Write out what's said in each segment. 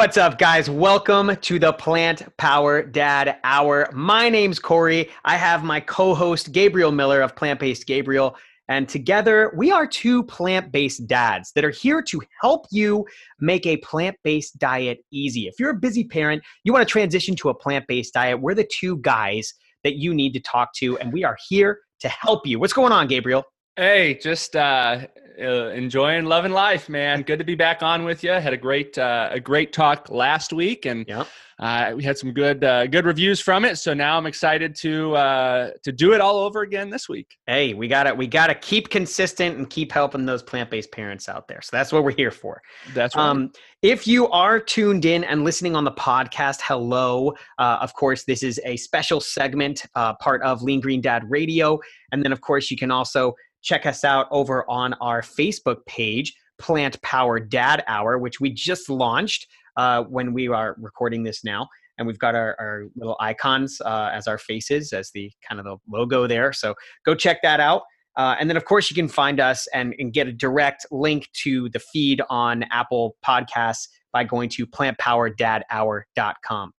What's up, guys? Welcome to the Plant Power Dad Hour. My name's Corey. I have my co host, Gabriel Miller of Plant Based Gabriel. And together, we are two plant based dads that are here to help you make a plant based diet easy. If you're a busy parent, you want to transition to a plant based diet, we're the two guys that you need to talk to, and we are here to help you. What's going on, Gabriel? Hey, just uh, uh, enjoying loving life, man. Good to be back on with you. Had a great uh, a great talk last week, and Yep. uh, we had some good uh, good reviews from it. So now I'm excited to uh, to do it all over again this week. Hey, we gotta we gotta keep consistent and keep helping those plant-based parents out there. So that's what we're here for. That's right. Um, if you are tuned in and listening on the podcast, hello. Uh, of course, this is a special segment, uh, part of Lean Green Dad Radio. And then, of course, you can also check us out over on our Facebook page, Plant Power Dad Hour, which we just launched uh, when we are recording this now. And we've got our, our little icons uh, as our faces, as the kind of the logo there. So go check that out. Uh, and then, of course, you can find us and, and get a direct link to the feed on Apple Podcasts by going to plantpowerdadhour.com.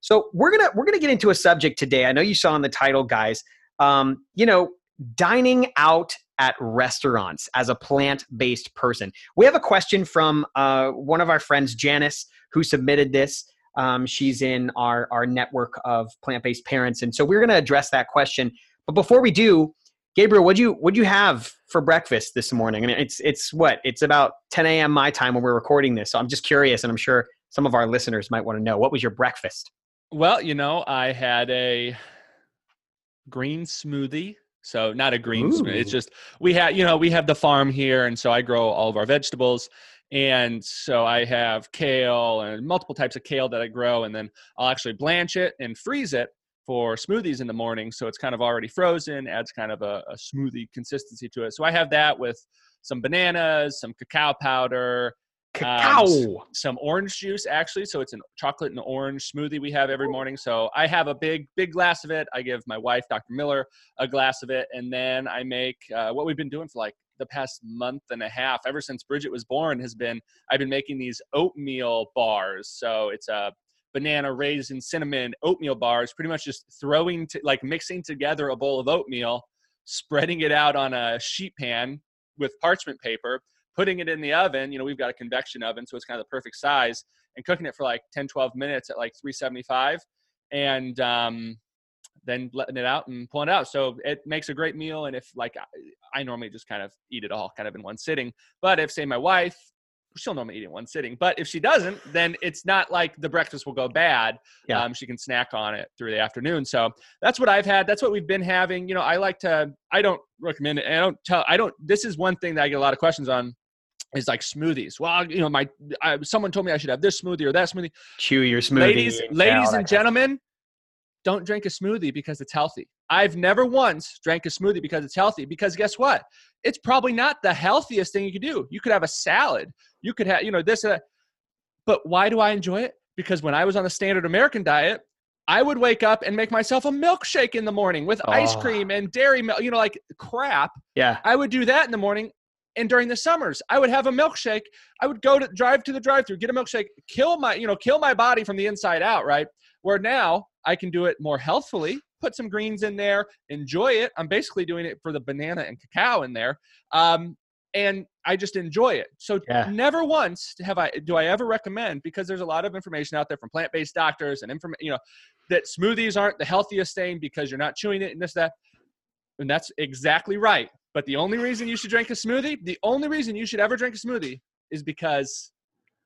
So we're gonna we're gonna get into a subject today. I know you saw in the title, guys. Um, you know, dining out at restaurants as a plant-based person. We have a question from uh, one of our friends, Janice, who submitted this. Um, she's in our our network of plant-based parents, and so we're gonna address that question. But before we do, Gabriel, what'd you what'd you have for breakfast this morning? I mean, it's it's what it's about 10 a.m. my time when we're recording this. So I'm just curious, and I'm sure some of our listeners might want to know what was your breakfast. well, you know, I had a green smoothie. So not a green smoothie. It's just we have you know we have the farm here, and so I grow all of our vegetables. And so I have kale and multiple types of kale that I grow, and then I'll actually blanch it and freeze it for smoothies in the morning. So it's kind of already frozen, adds kind of a, a smoothie consistency to it. So I have that with some bananas, some cacao powder, Cacao. Um, some orange juice actually. So it's a chocolate and orange smoothie we have every morning. So I have a big, big glass of it. I give my wife, Dr. Miller, a glass of it. And then I make uh, what we've been doing for like the past month and a half, ever since Bridget was born, has been I've been making these oatmeal bars. So it's a banana, raisin, cinnamon oatmeal bars, pretty much just throwing, to, like mixing together a bowl of oatmeal, spreading it out on a sheet pan with parchment paper, putting it in the oven. You know, we've got a convection oven, so it's kind of the perfect size, and cooking it for like 10, 12 minutes at like 375. And um, then letting it out and pulling it out. So it makes a great meal. And if like I, I normally just kind of eat it all kind of in one sitting, but if say my wife, she'll normally eat it in one sitting, but if she doesn't, then it's not like the breakfast will go bad. Yeah. Um, she can snack on it through the afternoon. So that's what I've had. That's what we've been having. You know, I like to, I don't recommend it. I don't tell, I don't, this is one thing that I get a lot of questions on is like smoothies. Well, you know, my, I, someone told me I should have this smoothie or that smoothie Chew your smoothie. ladies, ladies and gentlemen, don't drink a smoothie because it's healthy. I've never once drank a smoothie because it's healthy. Because guess what? It's probably not the healthiest thing you could do. You could have a salad. You could have, you know, this. Uh, but why do I enjoy it? Because when I was on the standard American diet, I would wake up and make myself a milkshake in the morning with ice Oh. cream and dairy milk. You know, like crap. Yeah. I would do that in the morning. And during the summers, I would have a milkshake. I would go to drive to the drive-through, get a milkshake, kill my, you know, kill my body from the inside out, right? Where now I can do it more healthfully, put some greens in there, enjoy it. I'm basically doing it for the banana and cacao in there. Um, and I just enjoy it. So Yeah. never once have I do I ever recommend because there's a lot of information out there from plant-based doctors and inform you know that smoothies aren't the healthiest thing because you're not chewing it and this that. And that's exactly right. But the only reason you should drink a smoothie, the only reason you should ever drink a smoothie is because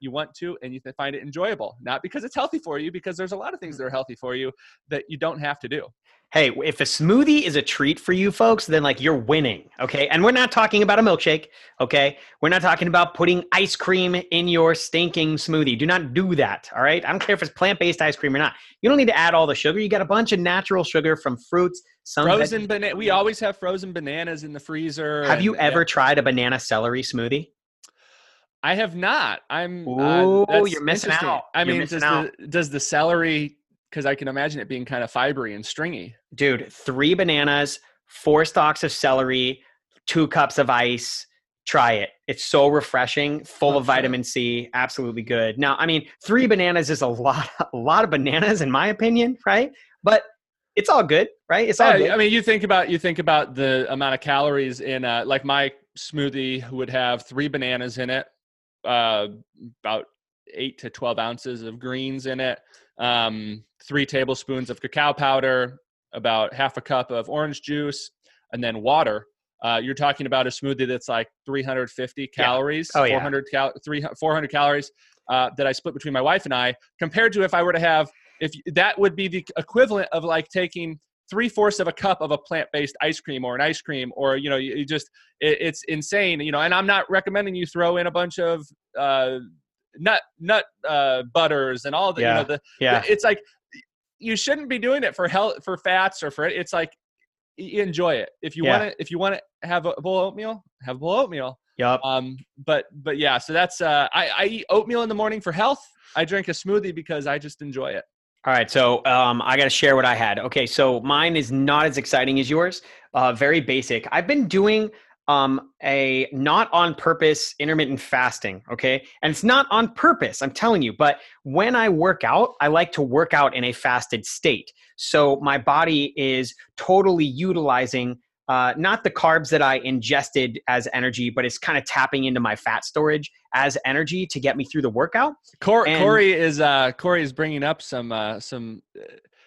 you want to and you find it enjoyable, not because it's healthy for you, because there's a lot of things that are healthy for you that you don't have to do. Hey, if a smoothie is a treat for you folks, then like you're winning, okay? And we're not talking about a milkshake, okay? We're not talking about putting ice cream in your stinking smoothie. Do not do that, all right? I don't care if it's plant-based ice cream or not. You don't need to add all the sugar. You got a bunch of natural sugar from fruits, some Frozen banana. We always have frozen bananas in the freezer. Have you and- ever tried a banana celery smoothie? I have not. I'm. Oh, uh, you're missing out. I You're mean, does the does the celery? Because I can imagine it being kind of fibery and stringy. Dude, three bananas, four stalks of celery, two cups of ice. Try it. It's so refreshing, full Oh, of vitamin C. Absolutely good. Now, I mean, three bananas is a lot, a lot of bananas in my opinion, right? But it's all good, right? It's all Yeah, good. I mean, you think about you think about the amount of calories in uh, like my smoothie would have three bananas in it, uh, about eight to twelve ounces of greens in it, um, three tablespoons of cacao powder, about half a cup of orange juice, and then water. Uh, you're talking about a smoothie that's like 350 calories, Oh, yeah. 400 cal- 300 400 calories uh, that I split between my wife and I, compared to if I were to have if that would be the equivalent of like taking three fourths of a cup of a plant-based ice cream or an ice cream or you know you, just it, it's insane you know and i'm not recommending you throw in a bunch of uh nut nut uh butters and all the Yeah. you know the yeah. it's like you shouldn't be doing it for health for fats or for it. it's like enjoy it if you Yeah. want to if you want to have a bowl of oatmeal have a bowl of oatmeal Yup. um but but yeah so that's uh i i eat oatmeal in the morning for health i drink a smoothie because i just enjoy it All right, so um, I got to share what I had. Okay, so mine is not as exciting as yours. Uh, very basic. I've been doing um, a not on purpose intermittent fasting. Okay, and it's not on purpose. I'm telling you. But when I work out, I like to work out in a fasted state. So my body is totally utilizing. Uh, not the carbs that I ingested as energy, but it's kind of tapping into my fat storage as energy to get me through the workout. Cor- And- Corey is uh, Corey is bringing up some uh, some uh,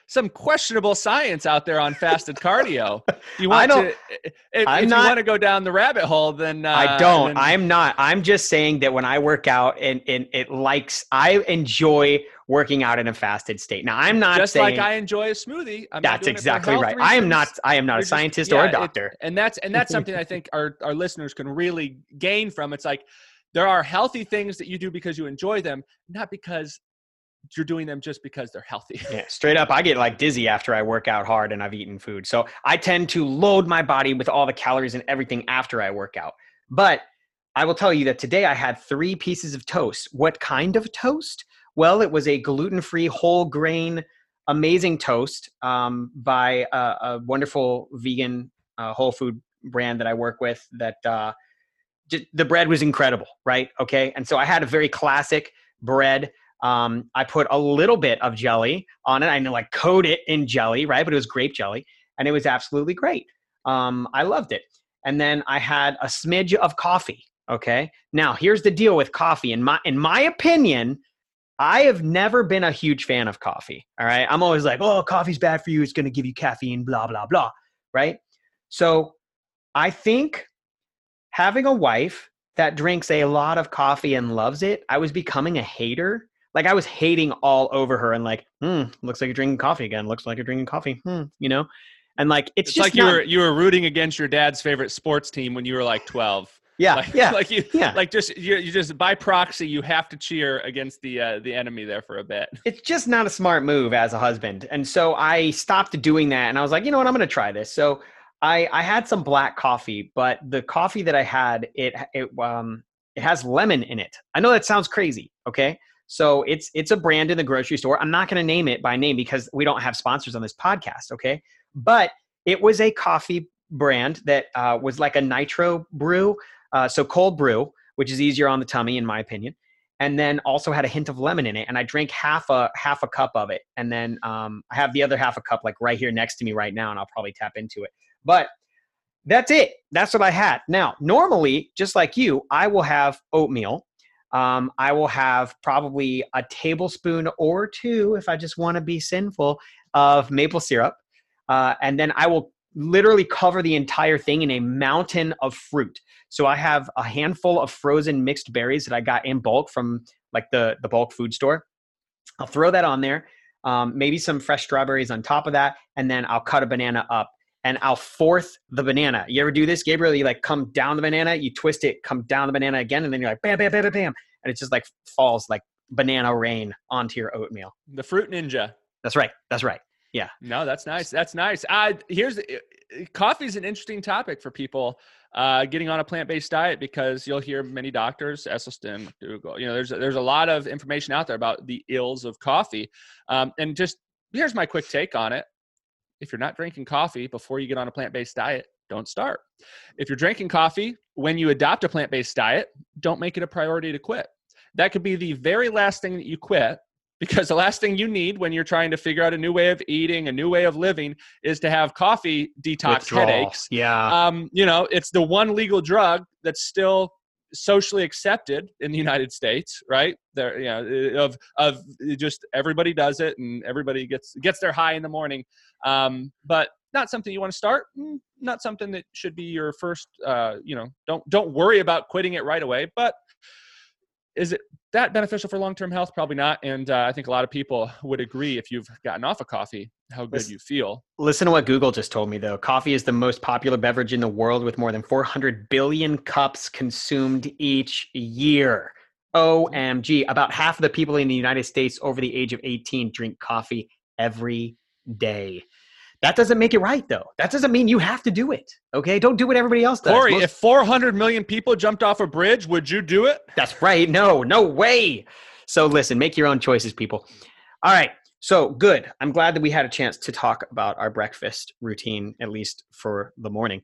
some questionable science out there on fasted cardio. You I want don't- to if, I'm if not- you want to go down the rabbit hole, then uh, I don't. then- I'm not. I'm just saying that when I work out and, and it likes, I enjoy working out in a fasted state. Now, I'm not just saying like I enjoy a smoothie. I'm not that's it exactly right. I am not. I am not You're a just- scientist yeah, or a it- doctor. and that's and that's something I think our our listeners can really gain from. It's like there are healthy things that you do because you enjoy them, not because you're doing them just because they're healthy. Yeah, straight up, I get like dizzy after I work out hard and I've eaten food. So I tend to load my body with all the calories and everything after I work out. But I will tell you that today I had three pieces of toast. What kind of toast? Well, it was a gluten free, whole grain, amazing toast um, by a, a wonderful vegan uh, whole food brand that I work with that uh, j- the bread was incredible, right? Okay. And so I had a very classic bread. Um, I put a little bit of jelly on it. I know like coat it in jelly, right? But it was grape jelly and it was absolutely great. Um, I loved it. And then I had a smidge of coffee. Okay. Now here's the deal with coffee. In my in my opinion, I have never been a huge fan of coffee. All right. I'm always like, oh, coffee's bad for you. It's going to give you caffeine, blah, blah, blah. Right. So I think having a wife that drinks a lot of coffee and loves it, I was becoming a hater. Like I was hating all over her and like, hmm, looks like you're drinking coffee again. Looks like you're drinking coffee. Hmm, you know? And like it's, It's just like you not- were you were rooting against your dad's favorite sports team when you were like 12. yeah, like, yeah, like you yeah. like just you, you just by proxy you have to cheer against the uh, the enemy there for a bit. it's just not a smart move as a husband. And so I stopped doing that and I was like, you know what, I'm going to try this. So I I had some black coffee, but the coffee that I had it it um it has lemon in it. I know that sounds crazy, okay? So it's it's a brand in the grocery store. I'm not going to name it by name because we don't have sponsors on this podcast, okay? But it was a coffee brand that uh, was like a nitro brew, uh, so cold brew, which is easier on the tummy in my opinion and then also had a hint of lemon in it and i drank half a half a cup of it and then um, i have the other half a cup like right here next to me right now and i'll probably tap into it but that's it that's what i had now normally just like you i will have oatmeal um, i will have probably a tablespoon or two if i just want to be sinful of maple syrup uh, and then i will literally cover the entire thing in a mountain of fruit so I have a handful of frozen mixed berries that I got in bulk from like the the bulk food store. I'll throw that on there. Um, maybe some fresh strawberries on top of that, and then I'll cut a banana up and I'll fourth the banana. You ever do this, Gabriel? You like come down the banana, you twist it, come down the banana again, and then you're like bam, bam, bam, bam, bam, and it just like falls like banana rain onto your oatmeal. The fruit ninja. That's right. That's right. Yeah. No, that's nice. That's nice. Uh, here's coffee is an interesting topic for people. uh, getting on a plant-based diet because you'll hear many doctors, Esselstyn, Google. You know, there's there's a lot of information out there about the ills of coffee, um, and just here's my quick take on it. If you're not drinking coffee before you get on a plant-based diet, don't start. If you're drinking coffee when you adopt a plant-based diet, don't make it a priority to quit. That could be the very last thing that you quit because the last thing you need when you're trying to figure out a new way of eating, a new way of living, is to have coffee detox Withdrawal. headaches. Yeah. Um, you know, it's the one legal drug that's still socially accepted in the United States, right? There, you know, of of just everybody does it and everybody gets gets their high in the morning, um, but not something you want to start. Mm, Not something that should be your first. Uh, you know, don't don't worry about quitting it right away, but is it that beneficial for long-term health probably not and uh, i think a lot of people would agree if you've gotten off of coffee how good Listen- you feel Listen to what Google just told me, though. Coffee is the most popular beverage in the world with more than 400 billion cups consumed each year. OMG. About half of the people in the United States over the age of 18 drink coffee every day. That doesn't make it right, though. That doesn't mean you have to do it. Okay. Don't do what everybody else does. corey Most- if 400 million people jumped off a bridge would you do it That's right. No, no way. So listen, make your own choices, people. All right. So good. I'm glad that we had a chance to talk about our breakfast routine, at least for the morning.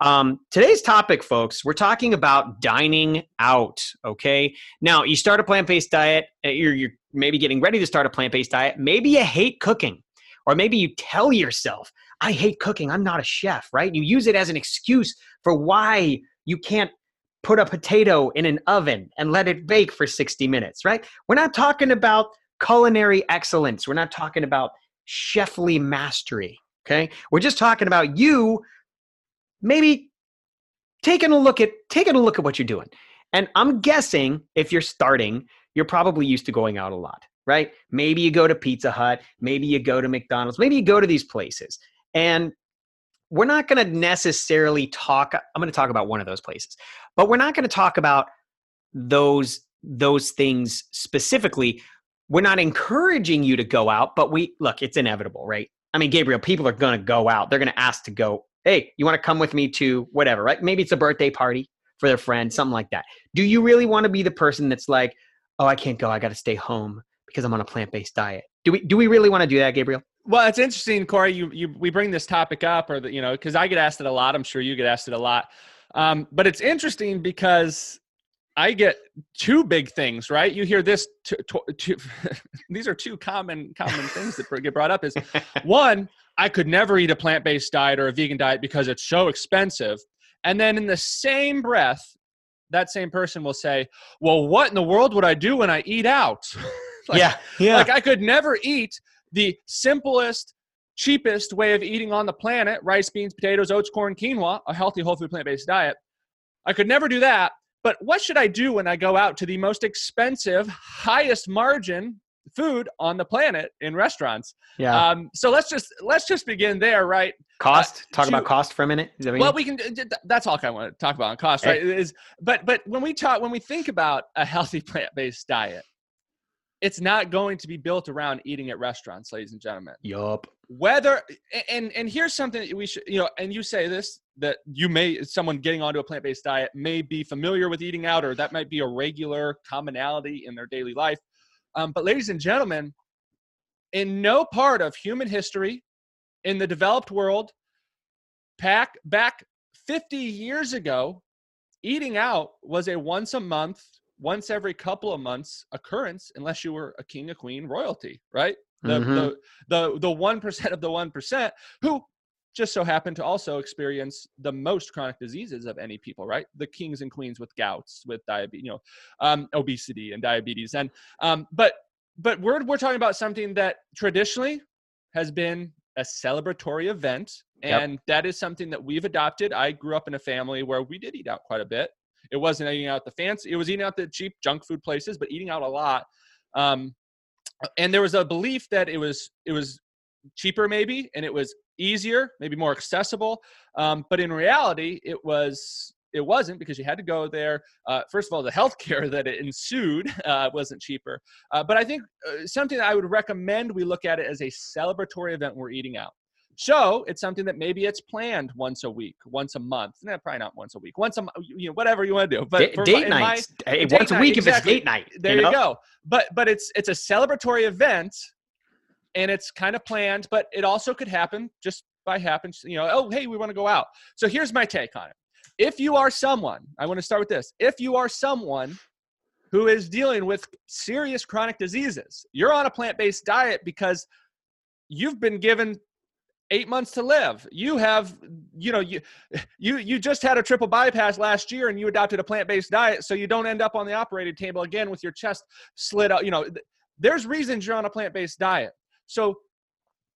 Um, today's topic, folks, we're talking about dining out. Okay. Now, you start a plant based diet, uh, you're, you're maybe getting ready to start a plant based diet. Maybe you hate cooking, or maybe you tell yourself, I hate cooking. I'm not a chef, right? You use it as an excuse for why you can't put a potato in an oven and let it bake for 60 minutes, right? We're not talking about culinary excellence. We're not talking about chefly mastery, okay? We're just talking about you maybe taking a look at taking a look at what you're doing. And I'm guessing if you're starting, you're probably used to going out a lot, right? Maybe you go to Pizza Hut, maybe you go to McDonald's, maybe you go to these places. And we're not going to necessarily talk I'm going to talk about one of those places. But we're not going to talk about those those things specifically. We're not encouraging you to go out, but we look, it's inevitable, right? I mean, Gabriel, people are going to go out. They're going to ask to go, "Hey, you want to come with me to whatever, right? Maybe it's a birthday party for their friend, something like that." Do you really want to be the person that's like, "Oh, I can't go. I got to stay home because I'm on a plant-based diet." Do we do we really want to do that, Gabriel? well it's interesting corey you, you we bring this topic up or the, you know because i get asked it a lot i'm sure you get asked it a lot um, but it's interesting because i get two big things right you hear this two, two, these are two common common things that get brought up is one i could never eat a plant-based diet or a vegan diet because it's so expensive and then in the same breath that same person will say well what in the world would i do when i eat out Like- yeah, yeah. like I could never eat the simplest, cheapest way of eating on the planet rice, beans, potatoes, oats, corn, quinoa, a healthy, whole food, plant based diet. I could never do that. But what should I do when I go out to the most expensive, highest margin food on the planet in restaurants? yeah. Um, so let's just let's just begin there, right? cost. Talk to- about cost for a minute. Is that what you Well, we can. That's all I want to talk about on cost, right? Is but but when we talk when we think about a healthy plant based diet, it's not going to be built around eating at restaurants, ladies and gentlemen. Yup. Whether and and here's something that we should you know, and you say this that you may someone getting onto a plant based diet may be familiar with eating out, or that might be a regular commonality in their daily life. Um, but ladies and gentlemen, in no part of human history, in the developed world, pack back 50 years ago, eating out was a once a month, once every couple of months occurrence, unless you were a king, a queen, royalty, right? The Mhm. the the the one percent of the one percent who just so happen to also experience the most chronic diseases of any people, right? The kings and queens with gouts, with diabetes, you know, um, obesity and diabetes, and um, but but we're we're talking about something that traditionally has been a celebratory event Yep. and that is something that we've adopted i grew up in a family where we did eat out quite a bit it wasn't eating out the fancy it was eating out the cheap junk food places but eating out a lot. Um, and there was a belief that it was it was cheaper maybe and it was easier maybe more accessible um, but in reality it was it wasn't because you had to go there. Uh, first of all the healthcare that it ensued uh, wasn't cheaper. Uh, but i think uh, something that i would recommend we look at it as a celebratory event we're eating out So it's something that maybe it's planned once a week, once a month. No, probably not once a week. Once a you know whatever you want to do. But Da- for date nights Hey, once a week exactly. if it's date night. there you, know? go. But but it's it's a celebratory event, and it's kind of planned. But it also could happen just by happen. You know, oh hey, we want to go out. So here's my take on it. If you are someone, I want to start with this. If you are someone who is dealing with serious chronic diseases, you're on a plant-based diet because you've been given eight months to live. You have, you know, you you you just had a triple bypass last year and you adopted a plant-based diet, so you don't end up on the operating table again with your chest slit out. You know, there's reasons you're on a plant-based diet. So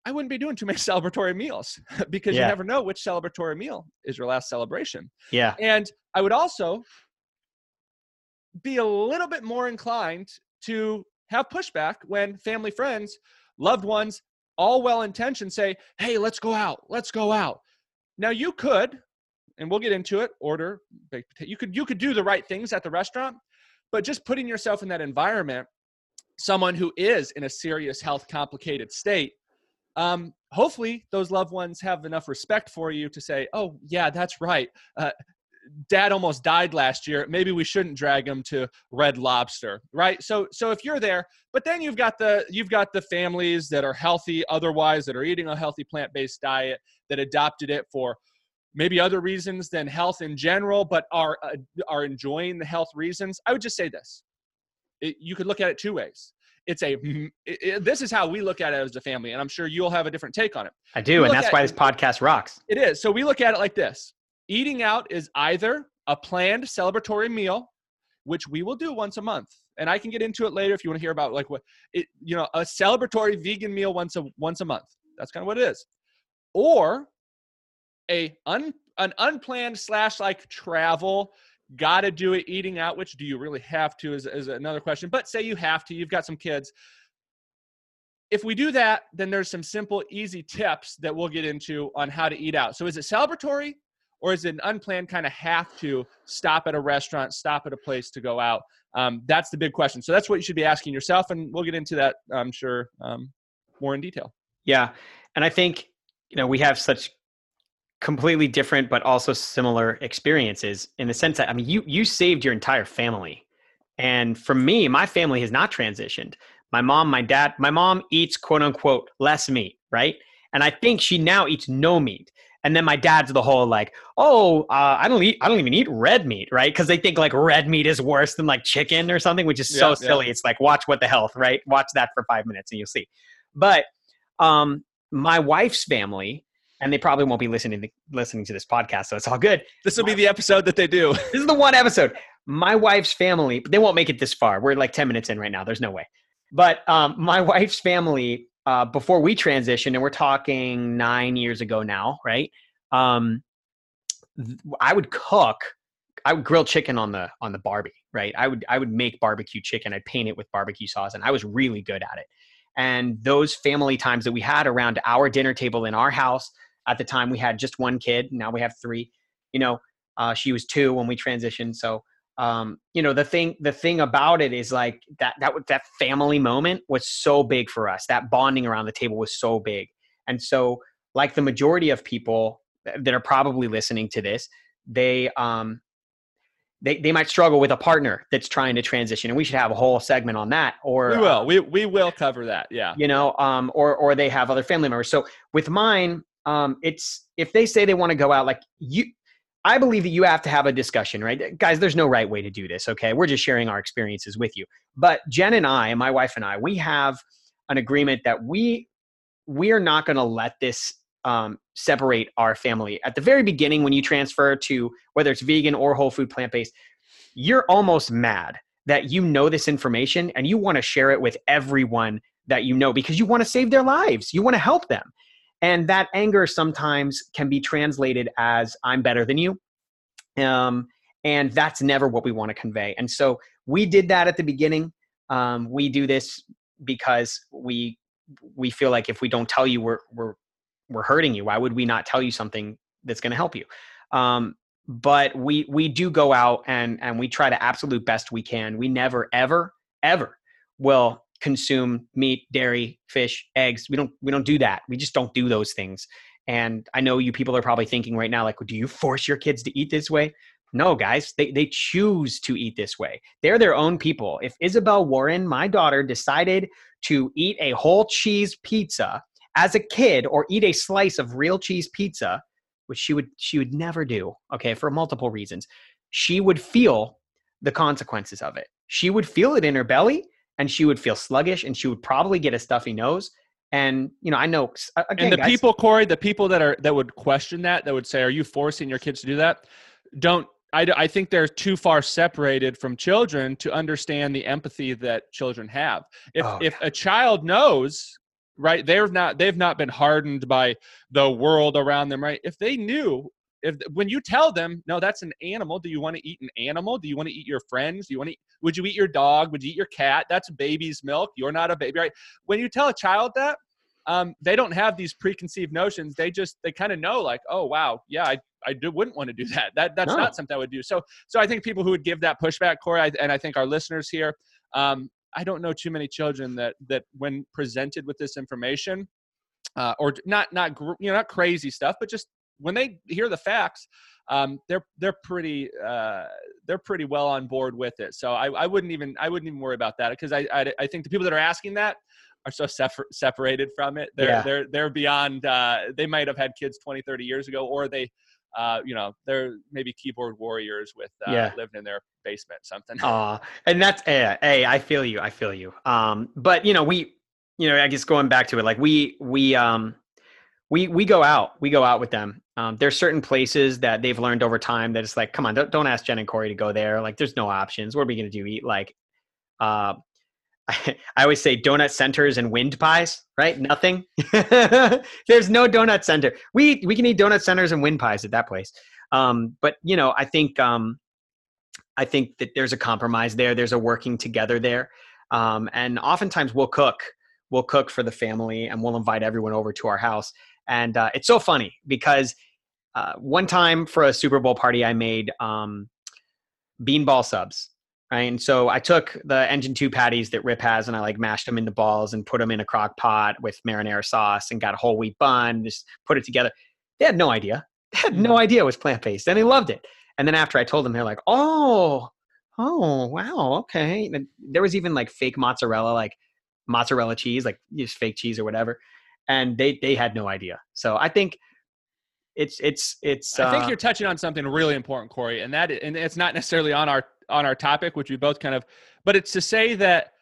I wouldn't be doing too many celebratory meals because Yeah. you never know which celebratory meal is your last celebration. Yeah. And I would also be a little bit more inclined to have pushback when family, friends, loved ones, all well intentioned say, hey, let's go out, let's go out. Now you could, and we'll get into it, order baked potato. You could you could do the right things at the restaurant, but just putting yourself in that environment, someone who is in a serious health complicated state, um, hopefully those loved ones have enough respect for you to say, oh yeah, that's right. Uh, dad almost died last year. Maybe we shouldn't drag him to red lobster right? So so if you're there but then you've got the you've got the families that are healthy otherwise that are eating a healthy plant-based diet that adopted it for maybe other reasons than health in general but are uh, are enjoying the health reasons. I would just say this. It, you could look at it two ways. It's a it, it- this is how we look at it as a family and i'm sure you'll have a different take on it. I do, and that's at- why this podcast rocks. it is. So we look at it like this eating out is either a planned celebratory meal, which we will do once a month. And I can get into it later if you want to hear about like what it, you know, a celebratory vegan meal once a once a month. That's kind of what it is. Or a un, an unplanned slash like travel, gotta do it eating out, which do you really have to is, is another question. But say you have to, you've got some kids. If we do that, then there's some simple, easy tips that we'll get into on how to eat out. So is it celebratory or is it an unplanned kind of have to stop at a restaurant, stop at a place to go out? Um, that's the big question. So that's what you should be asking yourself, and we'll get into that, I'm sure, um, more in detail. Yeah. And I think, you know, we have such completely different but also similar experiences in the sense that I mean you you saved your entire family. And for me, my family has not transitioned. My mom, my dad, my mom eats quote unquote less meat, right? And I think she now eats no meat. And then my dad's the whole like, oh, uh, I don't eat, I don't even eat red meat, right? Because they think like red meat is worse than like chicken or something, which is so Yeah, yeah. silly. It's like watch what the health, right? Watch that for five minutes and you'll see. But um, my wife's family, and they probably won't be listening to, listening to this podcast, so it's all good. This will be the episode that they do. This is the one episode. My wife's family, they won't make it this far. We're like 10 minutes in right now. There's no way. But um, my wife's family, uh, before we transitioned, and we're talking nine years ago now, right? Um, th- I would cook. I would grill chicken on the on the barbie, right? I would I would make barbecue chicken. I'd paint it with barbecue sauce, and I was really good at it. And those family times that we had around our dinner table in our house at the time, we had just one kid. Now we have three. You know, uh, she was two when we transitioned. So, um, you know, the thing the thing about it is like that that that family moment was so big for us. That bonding around the table was so big. And so, like the majority of people that are probably listening to this, they um, they they might struggle with a partner that's trying to transition, and we should have a whole segment on that. Or We uh, will. We we will cover that. Yeah. you know um or or they have other family members so with mine um it's if they say they want to go out like you i believe that you have to have a discussion right guys there's no right way to do this okay we're just sharing our experiences with you but jen and i my wife and i we have an agreement that we we are not going to let this um, separate our family at the very beginning when you transfer to whether it's vegan or whole food plant-based you're almost mad that you know this information and you want to share it with everyone that you know because you want to save their lives. You want to help them. And that anger sometimes can be translated as I'm better than you. Um, and that's never what we want to convey. And so we did that at the beginning. Um, we do this because we we feel like if we don't tell you we're we're we're hurting you. Why would we not tell you something that's going to help you? Um, but we we do go out and and we try to absolute best we can. We never ever ever will consume meat, dairy, fish, eggs. We don't we don't do that. We just don't do those things. And I know you people are probably thinking right now, like, do you force your kids to eat this way? No, guys, they, they choose to eat this way. They're their own people. If Isabel Warren, my daughter, decided to eat a whole cheese pizza as a kid or eat a slice of real cheese pizza, which she would she would never do, okay, for multiple reasons, she would feel the consequences of it. She would feel it in her belly and she would feel sluggish and she would probably get a stuffy nose. And you know, I know again, and the guys, people, Corey, the people that are that would question that, that would say, "Are you forcing your kids to do that?" Don't I, I think they're too far separated from children to understand the empathy that children have. If Oh, if a child knows, right, they're not they've not been hardened by the world around them, right? If they knew, if when you tell them, no, that's an animal. Do you want to eat an animal? Do you want to eat your friends? Do you want to? Eat, would you eat your dog? Would you eat your cat? That's baby's milk. You're not a baby, right? When you tell a child that, um, they don't have these preconceived notions. They just they kind of know, like, oh wow, yeah, I I do, wouldn't want to do that. That that's No. not something I would do. So so I think people who would give that pushback, Corey, I, and I think our listeners here, um, I don't know too many children that that when presented with this information, uh, or not not you know not crazy stuff, but just when they hear the facts, um, they're they're pretty uh, they're pretty well on board with it. So I, I wouldn't even I wouldn't even worry about that because I, I I think the people that are asking that are so separ- separated from it. They're Yeah. they're they're beyond. Uh, they might have had kids 20, 30 years ago, or they. Uh, you know, they're maybe keyboard warriors with uh, Yeah. living in their basement, something. Aw, and that's hey, hey, I feel you. I feel you. Um, but you know, we, you know, I guess going back to it, like we, we, um, we, we go out, we go out with them. Um, there's certain places that they've learned over time that it's like, come on, don't, don't ask Jen and Corey to go there. Like, there's no options. What are we gonna do? Eat like, uh, I, always say donut centers and wind pies, right? Nothing. There's no donut center. We we can eat donut centers and wind pies at that place. Um, but you know, I think um, I think that there's a compromise there. There's a working together there, um, and oftentimes we'll cook. We'll cook for the family, and we'll invite everyone over to our house. And uh, it's so funny because uh, one time for a Super Bowl party, I made um, beanball subs. Right. And so I took the engine two patties that Rip has and I like mashed them into balls and put them in a crock pot with marinara sauce and got a whole wheat bun, just put it together. They had no idea. They had no idea it was plant based and they loved it. And then after I told them, they're like, oh, oh, wow, okay. And there was even like fake mozzarella, like mozzarella cheese, like just fake cheese or whatever. And they they had no idea. So I think it's it's it's. I think uh, you're touching on something really important, Corey, and that and it's not necessarily on our on our topic, which we both kind of, but it's to say that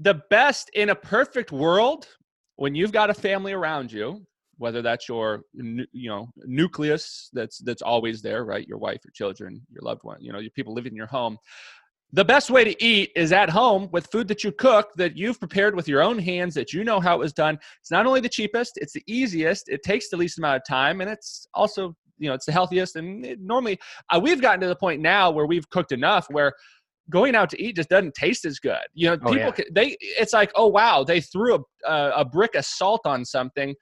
the best in a perfect world, when you've got a family around you, whether that's your you know nucleus that's that's always there, right? Your wife, your children, your loved one, you know, your people living in your home. The best way to eat is at home with food that you cook that you've prepared with your own hands that you know how it was done. It's not only the cheapest, it's the easiest, it takes the least amount of time, and it's also you know it's the healthiest. And it, normally, uh, we've gotten to the point now where we've cooked enough where going out to eat just doesn't taste as good. You know, Oh, people yeah. can, they it's like oh wow they threw a, a a brick of salt on something.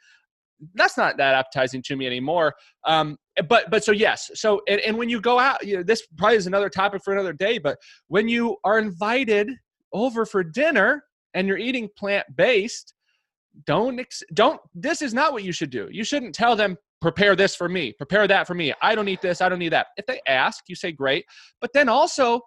That's not that appetizing to me anymore. Um, but but so yes so and, and when you go out you know, this probably is another topic for another day but when you are invited over for dinner and you're eating plant-based don't ex- don't this is not what you should do. You shouldn't tell them prepare this for me prepare that for me. I don't eat this i don't need that. If they ask you say great but then also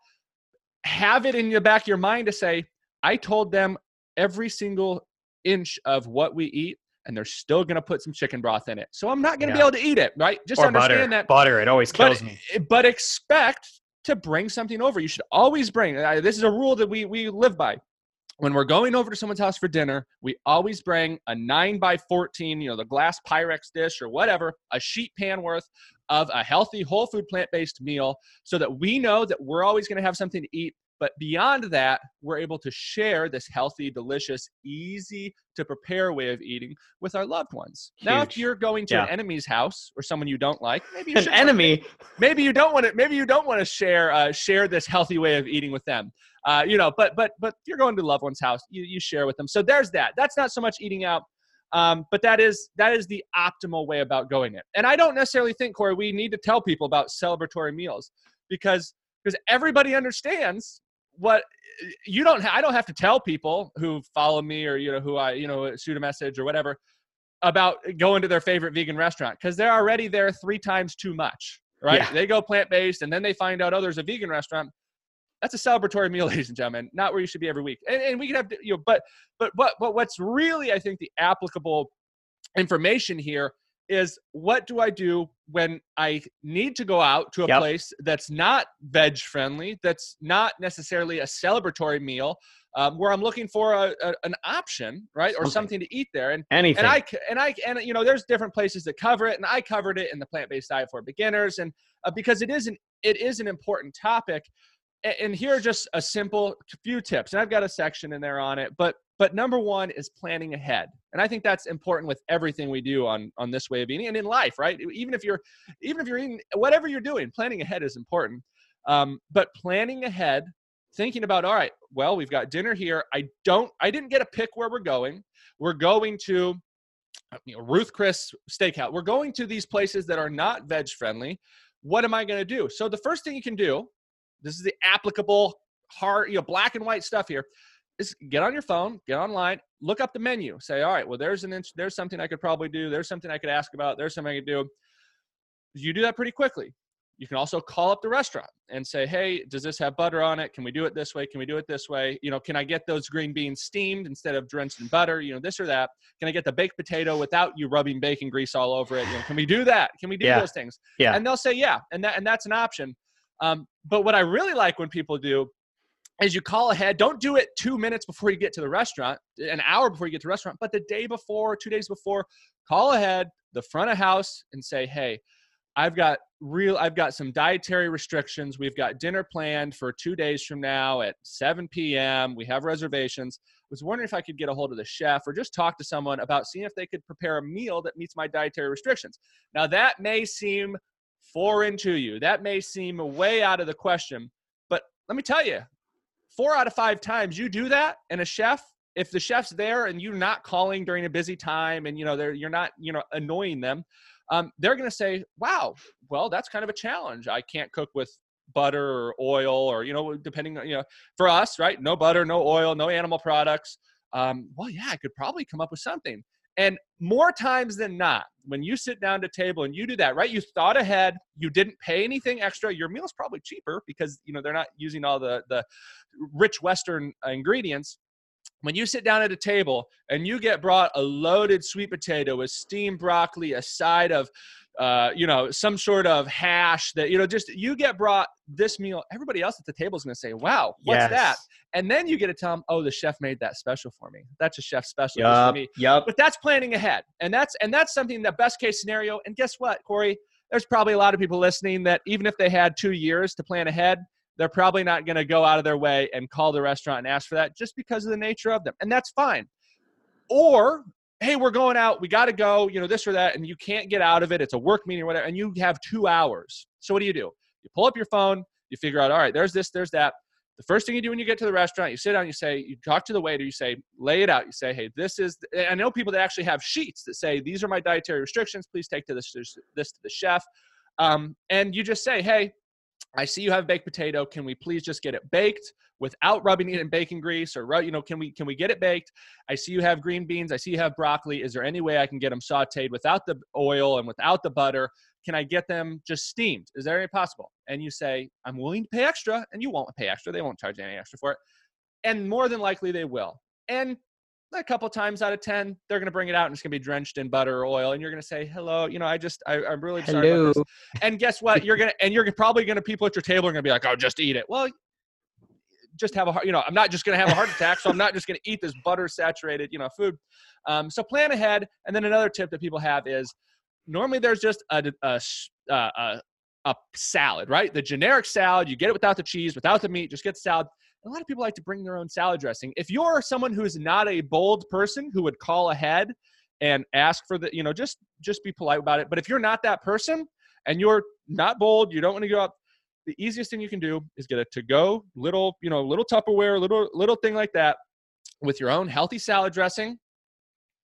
have it in the back of your mind to say i told them every single inch of what we eat and they're still going to put some chicken broth in it so i'm not going to be able to eat it right just or understand butter. that Butter. It always kills but, me. but expect to bring something over. You should always bring. uh, This is a rule that we we live by. When we're going over to someone's house for dinner, we always bring a nine by fourteen, you know, the glass Pyrex dish or whatever, a sheet pan worth of a healthy, whole food, plant based meal, so that we know that we're always going to have something to eat. But beyond that, we're able to share this healthy, delicious, easy to prepare way of eating with our loved ones. Now, if you're going to Yeah. an enemy's house or someone you don't like, maybe you An enemy. maybe you don't want to maybe you don't want to share uh, share this healthy way of eating with them uh, you know but but but you're going to a loved one's house you, you share with them so there's that that's not so much eating out um, but that is that is the optimal way about going it and i don't necessarily think corey we need to tell people about celebratory meals because because everybody understands what you don't ha- i don't have to tell people who follow me or you know who i you know shoot a message or whatever about going to their favorite vegan restaurant because they're already there three times too much, right? Yeah. They go plant based and then they find out, oh, there's a vegan restaurant. That's a celebratory meal, ladies and gentlemen, not where you should be every week. And, and we can have, you know, but but what but what's really I think the applicable information here is what do I do when I need to go out to a Yep. place that's not veg friendly, that's not necessarily a celebratory meal, um, where I'm looking for a, a, an option, right, or Something. something to eat there, and Anything. and I and I and you know there's different places that cover it, and I covered it in the plant based diet for beginners, and uh, because it is an it is an important topic, and here are just a simple few tips, and I've got a section in there on it, but but number one is planning ahead, and I think that's important with everything we do on on this way of eating and in life, right? Even if you're even if you're eating whatever you're doing, planning ahead is important. Um, but planning ahead, thinking about all right, well we've got dinner here. I don't I didn't get a pick where we're going. We're going to uh, you know, Ruth Chris Steakhouse. We're going to these places that are not veg friendly. What am I going to do? So the first thing you can do, this is the applicable hard, you know, black and white stuff here, is get on your phone, get online, look up the menu. Say, all right, well, there's an inch, there's something I could probably do. There's something I could ask about. There's something I could do. You do that pretty quickly. You can also call up the restaurant and say, hey, does this have butter on it? Can we do it this way? Can we do it this way? You know, can I get those green beans steamed instead of drenched in butter? You know, this or that. Can I get the baked potato without you rubbing bacon grease all over it? You know, can we do that? Can we do Yeah. those things? Yeah. And they'll say, yeah. And that and that's an option. Um, but what I really like when people do is you call ahead. Don't do it two minutes before you get to the restaurant, an hour before you get to the restaurant, but the day before, two days before, call ahead the front of house and say, hey, I've got real I've got some dietary restrictions. We've got dinner planned for two days from now at 7 p.m. We have reservations. I Was wondering if I could get a hold of the chef or just talk to someone about seeing if they could prepare a meal that meets my dietary restrictions. Now that may seem foreign to you. That may seem way out of the question. But let me tell you, four out of five times you do that, and a chef, if the chef's there and you're not calling during a busy time, and you know they're you're not you know annoying them, um, they're going to say, "Wow, well that's kind of a challenge. I can't cook with." butter or oil or you know depending on you know for us right no butter no oil no animal products um, well yeah i could probably come up with something and more times than not, when you sit down to table and you do that, right? You thought ahead, you didn't pay anything extra. Your meal's probably cheaper because you know they're not using all the the rich Western ingredients. When you sit down at a table and you get brought a loaded sweet potato with steamed broccoli, a side of uh, you know, some sort of hash that, you know, just you get brought this meal, everybody else at the table is going to say, wow, what's yes. that? And then you get to tell them, oh, the chef made that special for me. That's a chef special just for me Yup. but that's planning ahead and that's and that's something that best case scenario and guess what corey there's probably a lot of people listening that even if they had two years to plan ahead they're probably not going to go out of their way and call the restaurant and ask for that just because of the nature of them and that's fine or hey we're going out we got to go you know this or that and you can't get out of it it's a work meeting or whatever and you have two hours so what do you do you pull up your phone you figure out all right there's this there's that the first thing you do when you get to the restaurant, you sit down, you say, you talk to the waiter, you say, lay it out. You say, hey, this is, I know people that actually have sheets that say, these are my dietary restrictions. Please take to this, this to the chef. Um, and you just say, hey, I see you have baked potato. Can we please just get it baked without rubbing it in bacon grease or, you know, can we, can we get it baked? I see you have green beans. I see you have broccoli. Is there any way I can get them sauteed without the oil and without the butter? Can I get them just steamed? Is there any possible? And you say, I'm willing to pay extra, and you won't pay extra. They won't charge any extra for it. And more than likely they will. And a couple times out of 10, they're going to bring it out and it's going to be drenched in butter or oil. And you're going to say, hello, you know, I just, I, I'm really sorry Hello. about this. And guess what? You're going to, and you're probably going to, people at your table are going to be like, oh, just eat it. Well, just have a heart, you know, I'm not just going to have a heart attack. So I'm not just going to eat this butter saturated, you know, food. Um, so plan ahead. And then another tip that people have is normally there's just a, uh, a, a salad, right? The generic salad, you get it without the cheese, without the meat, just get the salad. A lot of people like to bring their own salad dressing. If you're someone who is not a bold person who would call ahead and ask for the, you know, just just be polite about it. But if you're not that person and you're not bold, you don't want to go up, the easiest thing you can do is get a to-go little, you know, little Tupperware, little little thing like that with your own healthy salad dressing.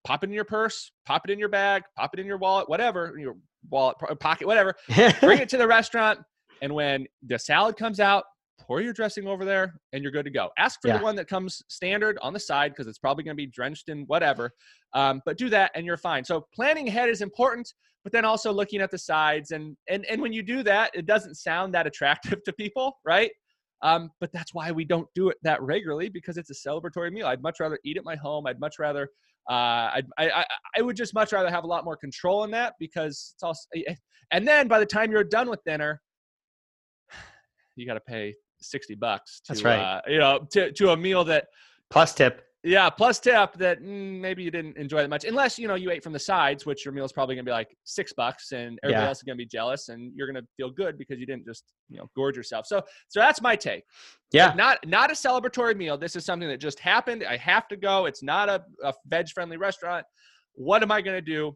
Pop it in your purse, pop it in your bag, pop it in your wallet, whatever, your wallet, pocket, whatever. Bring it to the restaurant, and when the salad comes out, pour your dressing over there, and you're good to go. Ask for Yeah. the one that comes standard on the side because it's probably going to be drenched in whatever. Um, but do that, and you're fine. So planning ahead is important, but then also looking at the sides, and and and when you do that, it doesn't sound that attractive to people, right? Um, but that's why we don't do it that regularly because it's a celebratory meal. I'd much rather eat at my home. I'd much rather, uh, I'd, I, I, I would just much rather have a lot more control in that because it's also, and then by the time you're done with dinner, you got to pay 60 bucks to, That's right. uh, you know, to, to a meal that, Plus tip. yeah, plus tip that mm, maybe you didn't enjoy that much, unless you know you ate from the sides, which your meal is probably going to be like six bucks, and everybody Yeah. else is going to be jealous, and you're going to feel good because you didn't just you know gorge yourself. So, so that's my take. Yeah. not not a celebratory meal. This is something that just happened. I have to go. It's not a, a veg friendly restaurant. What am I going to do?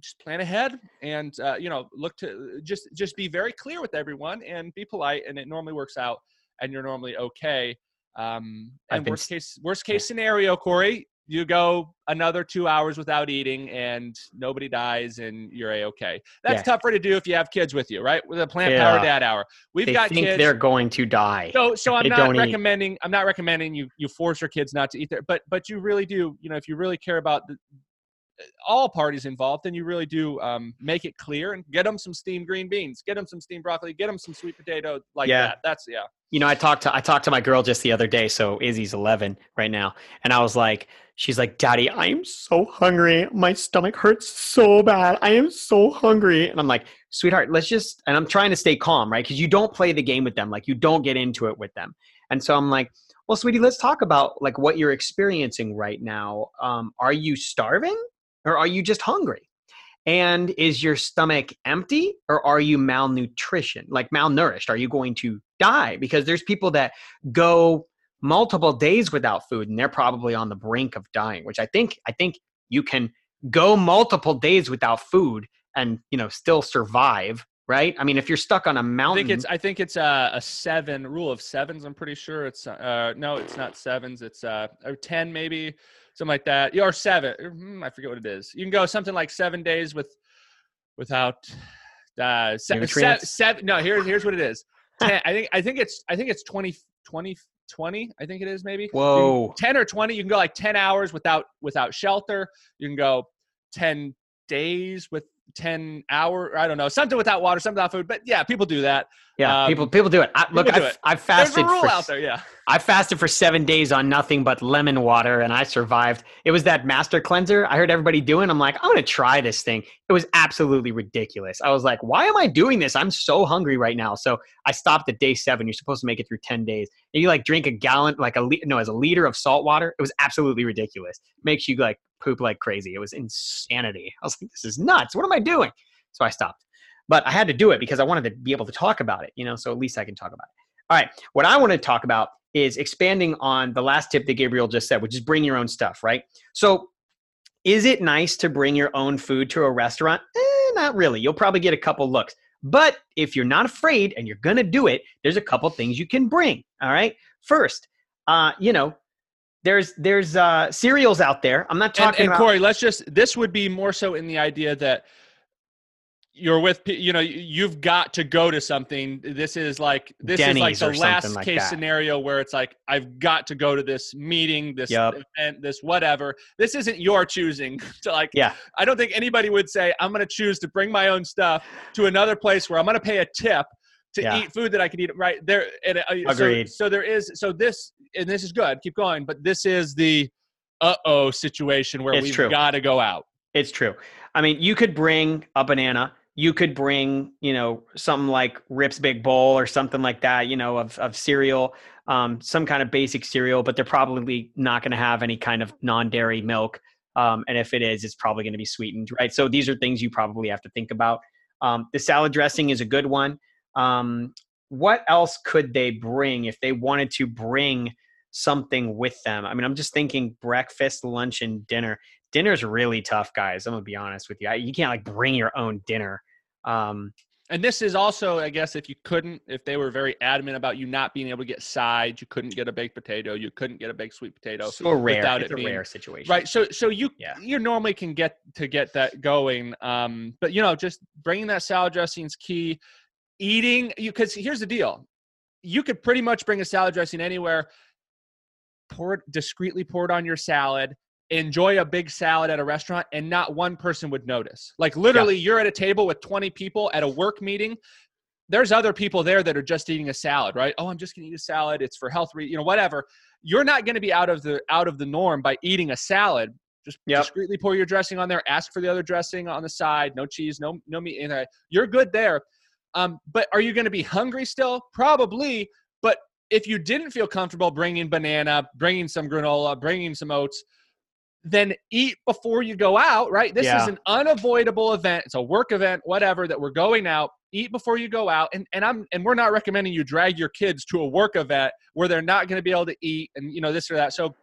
Just plan ahead and uh, you know look to just just be very clear with everyone and be polite, and it normally works out, and you're normally okay. Um, and been worst case worst case scenario, Corey, you go another two hours without eating and nobody dies and you're a okay. That's Yeah. tougher to do if you have kids with you, right? With a plant power dad hour. We've They got think kids. they're going to die. So, so I'm not don't eat. recommending. I'm not recommending you you force your kids not to eat there, but but you really do. You know, if you really care about the, all parties involved, then you really do um, make it clear and get them some steamed green beans, get them some steamed broccoli, get them some sweet potato like Yeah. that. That's yeah. you know, I talked to I talked to my girl just the other day. So Izzy's 11 right now, and I was like, she's like, "Daddy, I am so hungry. My stomach hurts so bad. I am so hungry." And I'm like, "Sweetheart, let's just." And I'm trying to stay calm, right? Because you don't play the game with them, like you don't get into it with them. And so I'm like, "Well, sweetie, let's talk about like what you're experiencing right now. Um, are you starving, or are you just hungry?" And is your stomach empty or are you malnutrition, like malnourished? Are you going to die? Because there's people that go multiple days without food and they're probably on the brink of dying, which I think I think you can go multiple days without food and you know still survive, right? I mean, if you're stuck on a mountain, I think it's I think it's a, a seven rule of sevens. I'm pretty sure it's uh no, it's not sevens. It's uh or ten maybe something like that. Or seven. hmm, I forget what it is. You can go something like seven days with without uh se- se- Nutrients? seven. No, here's here's what it is. Ten, I think I think it's I think it's 20, 20, 20 I think it is maybe. Whoa, 10 or 20 you can go like 10 hours without without shelter you can go 10 days with 10 hour i don't know something without water something without food but yeah people do that yeah, um, people people do it. I, look, I've, it. I've there's fasted a rule for out there yeah I fasted for seven days on nothing but lemon water and I survived. It was that master cleanser I heard everybody doing. I'm like, I'm going to try this thing. It was absolutely ridiculous. I was like, why am I doing this? I'm so hungry right now. So I stopped at day seven. You're supposed to make it through 10 days. And you like drink a gallon, like a, li- no, as a liter of salt water. It was absolutely ridiculous. Makes you like poop like crazy. It was insanity. I was like, this is nuts. What am I doing? So I stopped. But I had to do it because I wanted to be able to talk about it, you know, so at least I can talk about it. All right. What I want to talk about is expanding on the last tip that Gabriel just said, which is bring your own stuff, right? So, is it nice to bring your own food to a restaurant? Eh, not really. You'll probably get a couple looks. But if you're not afraid and you're going to do it, there's a couple things you can bring. All right. First, uh, you know, there's there's uh, cereals out there. I'm not and, talking and about. corey let's just this would be more so in the idea that you're with you know you- you've got to go to something this is like this is like the last like case that. scenario where it's like i've got to go to this meeting this Yep. event this whatever this isn't your choosing to like Yeah. i don't think anybody would say i'm going to choose to bring my own stuff to another place where i'm going to pay a tip to Yeah. eat food that i can eat right there and, uh, so- Agreed. so there is so this and this is good keep going but this is the uh-oh situation where It's we've got to go out It's true. I mean, you could bring a banana. You could bring, you know, something like Rip's Big Bowl or something like that, you know, of, of cereal, um, some kind of basic cereal, but they're probably not going to have any kind of non dairy milk. Um, and if it is, it's probably going to be sweetened, right? So these are things you probably have to think about. Um, the salad dressing is a good one. Um, what else could they bring if they wanted to bring something with them? I mean, I'm just thinking breakfast, lunch, and dinner dinner's really tough, guys. I'm gonna be honest with you. I, you can't like bring your own dinner. Um, And this is also, I guess, if you couldn't, if they were very adamant about you not being able to get sides, you couldn't get a baked potato, you couldn't get a baked sweet potato, so rare. without it's it a being- rare situation, right? So, so you Yeah. you normally can get to get that going, um, but you know, just bringing that salad dressing is key. Eating, you because here's the deal: you could pretty much bring a salad dressing anywhere, pour it discreetly pour it on your salad, enjoy a big salad at a restaurant, and not one person would notice. Like literally, you're at a table with 20 people at a work meeting. There's other people there that are just eating a salad, right? Oh, I'm just gonna eat a salad. It's for health, re- you know, whatever. You're not gonna be out of the out of the norm by eating a salad. Just Yep. discreetly pour your dressing on there. Ask for the other dressing on the side. No cheese, no no meat. anything. You're good there. Um, but are you going to be hungry still? Probably. But if you didn't feel comfortable bringing banana, bringing some granola, bringing some oats, then eat before you go out, right? This is an unavoidable event. It's a work event, whatever, that we're going out. Eat before you go out. And, and I'm and we're not recommending you drag your kids to a work event where they're not going to be able to eat and you know this or that. So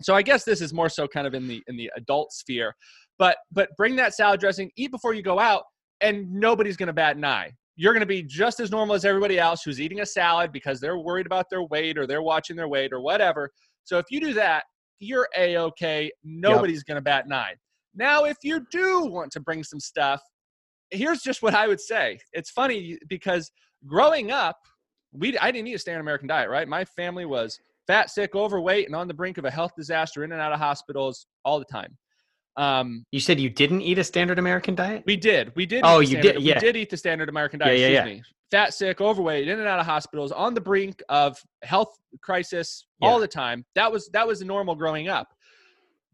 so I guess this is more so kind of in the in the adult sphere. But but bring that salad dressing, eat before you go out, and nobody's going to bat an eye. You're going to be just as normal as everybody else who's eating a salad because they're worried about their weight or they're watching their weight or whatever. So if you do that, you're a okay. Nobody's going to bat nine. Now, if you do want to bring some stuff, here's just what I would say. It's funny because growing up, we I didn't eat a standard American diet, right? My family was fat, sick, overweight, and on the brink of a health disaster, in and out of hospitals all the time. Um, You said you didn't eat a standard American diet? we did. We did. Oh, you standard- did, yeah. We did eat the standard American diet. yeah, excuse yeah. me. Fat, sick, overweight, in and out of hospitals, on the brink of health crisis all the time. That was that was normal growing up.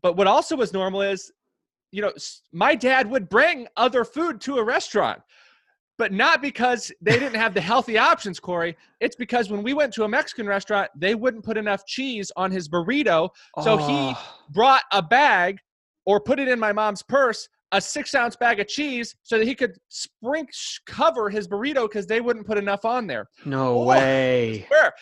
But what also was normal is, you know, my dad would bring other food to a restaurant, but not because they didn't have the healthy options, Corey. It's because when we went to a Mexican restaurant, they wouldn't put enough cheese on his burrito, so he Oh, brought a bag or put it in my mom's purse a six ounce bag of cheese so that he could sprink cover his burrito because they wouldn't put enough on there no Oh. way. Sure.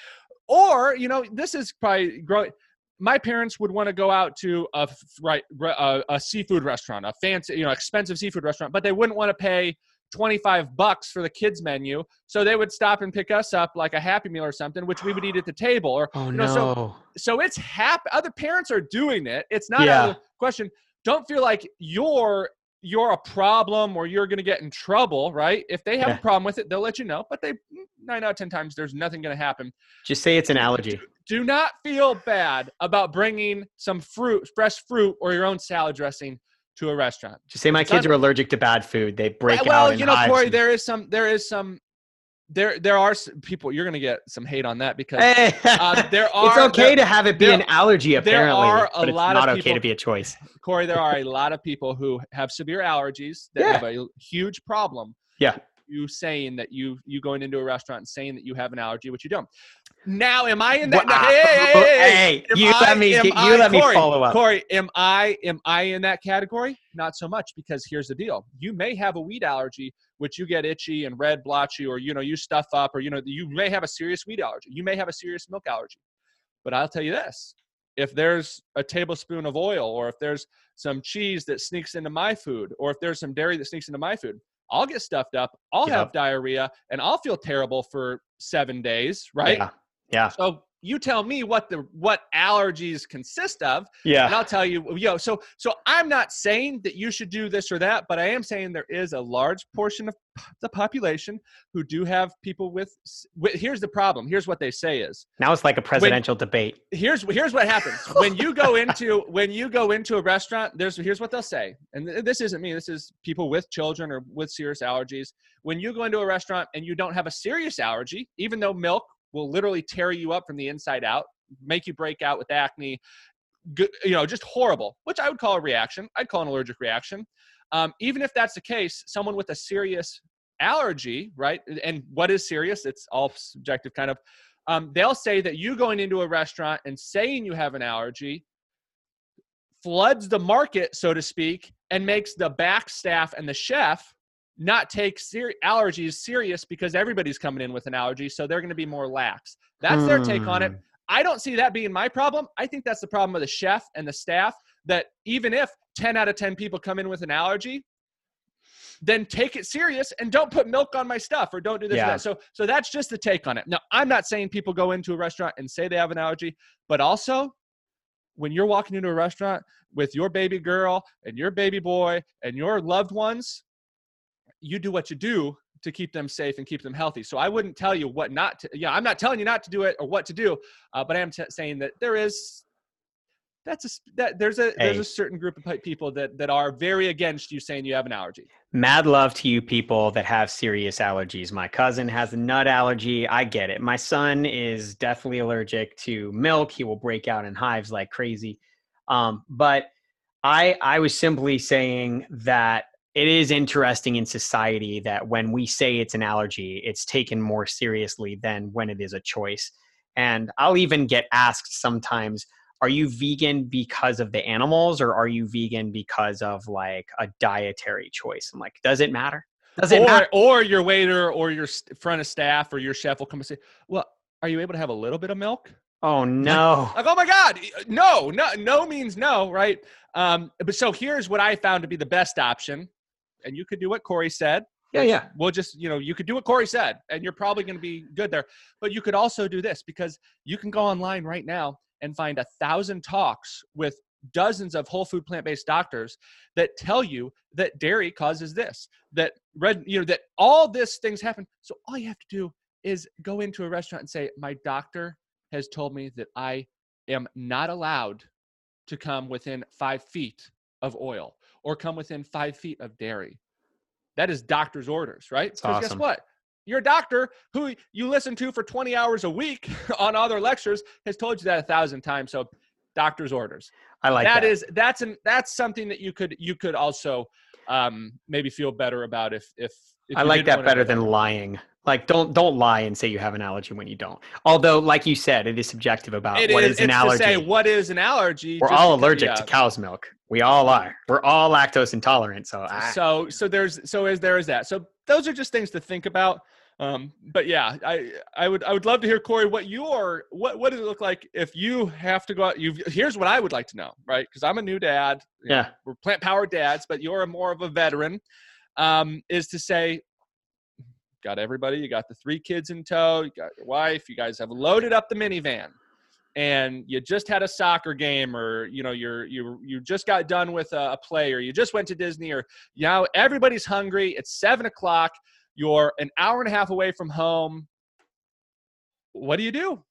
or you know this is probably growing my parents would want to go out to a right a, a seafood restaurant a fancy you know expensive seafood restaurant but they wouldn't want to pay 25 bucks for the kids menu so they would stop and pick us up like a happy meal or something which we would eat at the table or Oh you know, so no. so it's hap other parents are doing it it's not Yeah. the question don't feel like you're you're a problem or you're going to get in trouble right if they have Yeah. a problem with it they'll let you know but they mm, nine out of ten times there's nothing going to happen Just say it's an allergy. do not feel bad about bringing some fruit fresh fruit or your own salad dressing to a restaurant Just say my It's kids un- are allergic to bad food. They break out. well you know corey and- there is some there is some there there are people you're going to get some hate on that because Hey, uh, there it's okay there- to have it be there- an allergy, there apparently, are a but it's lot of not okay people- to be a choice. Corey, there are a lot of people who have severe allergies that Yeah. have a huge problem. Yeah. You saying that you you going into a restaurant and saying that you have an allergy, which you don't. Now, am I in that? Well, hey, hey, hey, hey, you I- let me you I- let me Corey, follow up. Corey, am I am I in that category? Not so much because here's the deal: you may have a wheat allergy, which you get itchy and red, blotchy, or you know you stuff up, or you know you may have a serious wheat allergy. You may have a serious milk allergy. But I'll tell you this: if there's a tablespoon of oil, or if there's some cheese that sneaks into my food, or if there's some dairy that sneaks into my food, I'll get stuffed up. I'll Yep. have diarrhea, and I'll feel terrible for seven days. Right? Yeah. Yeah. So you tell me what the what allergies consist of, yeah and. I'll tell you. Yo, so so I'm not saying that you should do this or that, but I am saying there is a large portion of the population who do have people with. with here's the problem. Here's what they say is Now it's like a presidential debate. here's here's what happens when you go into when you go into a restaurant there's here's what they'll say and this isn't me this is people with children or with serious allergies when you go into a restaurant and you don't have a serious allergy even though milk will literally tear you up from the inside out make you break out with acne you know just horrible which i would call a reaction. I'd call an allergic reaction. Um, even if that's the case someone with a serious allergy right and what is serious it's all subjective kind of um, they'll say that you going into a restaurant and saying you have an allergy floods the market, so to speak, and makes the back staff and the chef not take ser- allergies serious because everybody's coming in with an allergy, so they're going to be more lax. That's their take on it. Hmm. I don't see that being my problem. I think that's the problem of the chef and the staff that even if 10 out of 10 people come in with an allergy, then take it serious and don't put milk on my stuff or don't do this or Yeah. that. So so that's just the take on it. Now, I'm not saying people go into a restaurant and say they have an allergy, but also when you're walking into a restaurant with your baby girl and your baby boy and your loved ones, you do what you do to keep them safe and keep them healthy. So I wouldn't tell you what not to. Yeah, I'm not telling you not to do it or what to do, uh, but I am t- saying that there is that's a, that there's a there's a certain group of people that that are very against you saying you have an allergy. Mad love to you people that have serious allergies. My cousin has a nut allergy. I get it. My son is definitely allergic to milk. He will break out in hives like crazy. Um, but I I was simply saying that it is interesting in society that when we say it's an allergy, it's taken more seriously than when it is a choice. And I'll even get asked sometimes, are you vegan because of the animals or are you vegan because of like a dietary choice? I'm like, does it matter? Does it or matter? or your waiter or your front of staff or your chef will come and say, "Well, are you able to have a little bit of milk?" Oh no. Like, oh my God, no, no, no means no, right? Um, but so here's what I found to be the best option, and you could do what Corey said. Yeah, yeah. We'll just, you know, you could do what Corey said, and you're probably going to be good there. But you could also do this because you can go online right now and find a thousand talks with dozens of whole food plant-based doctors that tell you that dairy causes this, that red, you know, that all this things happen. So all you have to do is go into a restaurant and say, "My doctor has told me that I am not allowed to come within five feet of oil or come within five feet of dairy." That is doctor's orders, right? That's 'Cause guess what? Your doctor, who you listen to for 20 hours a week on other lectures, has told you that a thousand times. So, doctor's orders. I like that. that is that's an that's something that you could you could also um, maybe feel better about if if, if I like that better than lying. Like don't don't lie and say you have an allergy when you don't. Although, like you said, it is subjective about It what is is an allergy. to say what is an allergy. We're all allergic yeah. to cow's milk. We all are. We're all lactose intolerant. So, I, so so there's so is there is that so those are just things to think about um but yeah i i would i would love to hear corey what your what what does it look like if you have to go out you here's what i would like to know right? Because i'm a new dad you know, yeah, we're plant powered dads but you're a more of a veteran. Um is to say got everybody you got the three kids in tow you got your wife you guys have loaded up the minivan and you just had a soccer game or you know you're you you just got done with a, a play or you just went to disney or you know everybody's hungry it's seven o'clock you're an hour and a half away from home what do you do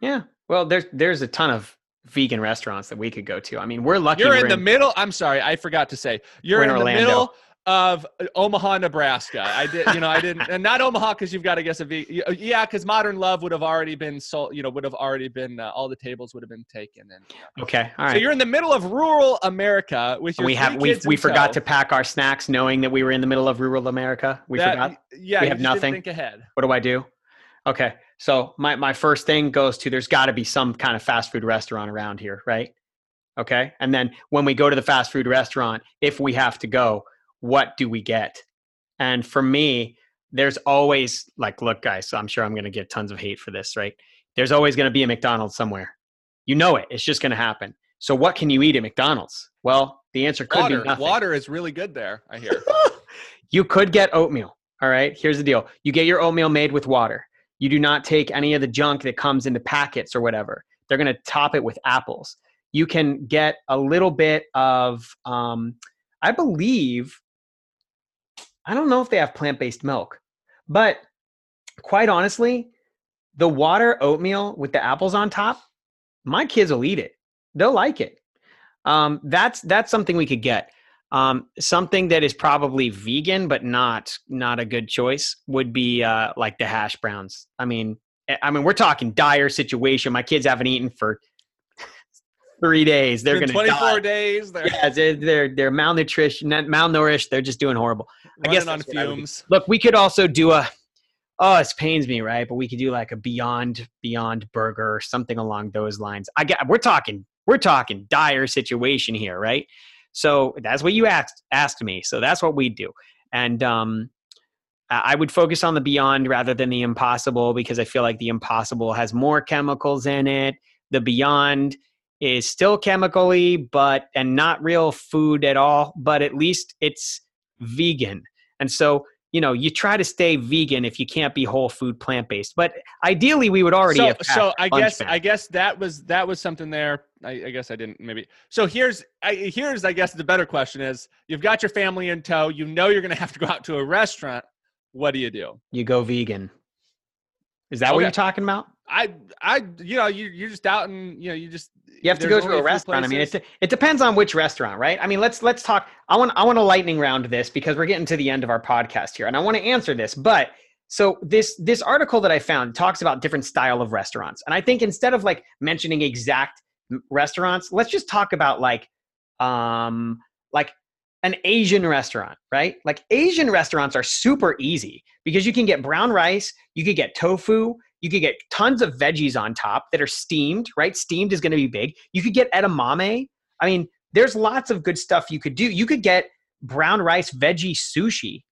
yeah. Well, there's there's a ton of vegan restaurants that we could go to. I mean, we're lucky. you're in the middle i'm sorry i forgot to say you're in, in the Orlando. middle of uh, omaha nebraska i did you know i didn't and not omaha because you've got to guess a v yeah because modern love would have already been sold you know would have already been uh, all the tables would have been taken and Okay, all so you're in the middle of rural america with your we have we we forgot to pack our snacks, knowing that we were in the middle of rural America. We That- forgot. yeah We have nothing? didn't think ahead What do I do? Okay, so my my first thing goes to there's got to be some kind of fast food restaurant around here, right? Okay, and then when we go to the fast food restaurant, if we have to go, what do we get? And for me, there's always like, look, guys, I'm sure I'm going to get tons of hate for this, right? There's always going to be a McDonald's somewhere. You know it. It's just going to happen. So what can you eat at McDonald's? Well, the answer could water be nothing. water is really good there i hear you could get oatmeal. All right. Here's the deal you get your oatmeal made with water. You do not take any of the junk that comes into packets or whatever. They're going to top it with apples. You can get a little bit of, um, I believe, I don't know if they have plant based milk, but quite honestly, the water oatmeal with the apples on top, my kids will eat it. They'll like it. Um, that's that's something we could get. Um, something that is probably vegan but not not a good choice would be uh, like the hash browns. I mean, I- I mean, we're talking dire situation. My kids haven't eaten for three days. They're going to 24 die. days they're Yeah, they're, they're they're malnutrition, malnourished. They're just doing horrible. I guess on fumes Look, we could also do a. Oh, it pains me, right? But we could do like a Beyond Beyond Burger or something along those lines. I get. We're talking. We're talking dire situation here, right? So that's what you asked asked me. So that's what we do, and um, I would focus on the Beyond rather than the Impossible because I feel like the Impossible has more chemicals in it. The Beyond is still chemically, but and not real food at all. But at least it's vegan, and so you know you try to stay vegan if you can't be whole food plant based. But ideally, we would already so, have. so I guess. I guess that was that was something there. I, I guess I didn't maybe. So here's I, here's I guess the better question is: You've got your family in tow. You know you're going to have to go out to a restaurant. what do you do? You go vegan. Is that oh, what you're talking about? I, I, you know, you, you're just out and you know, you just You have to go to a restaurant. I mean, it, it depends on which restaurant, right? I mean, let's let's talk. I want I want to lightning round this because we're getting to the end of our podcast here, and I want to answer this. But so this this article that I found talks about different style of restaurants, and I think instead of like mentioning exact restaurants, let's just talk about like um like an Asian restaurant, right? Like Asian restaurants are super easy because you can get brown rice, you could get tofu, you could get tons of veggies on top that are steamed, right? Steamed is going to be big. You could get edamame. I mean, there's lots of good stuff you could do. You could get brown rice veggie sushi